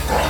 from.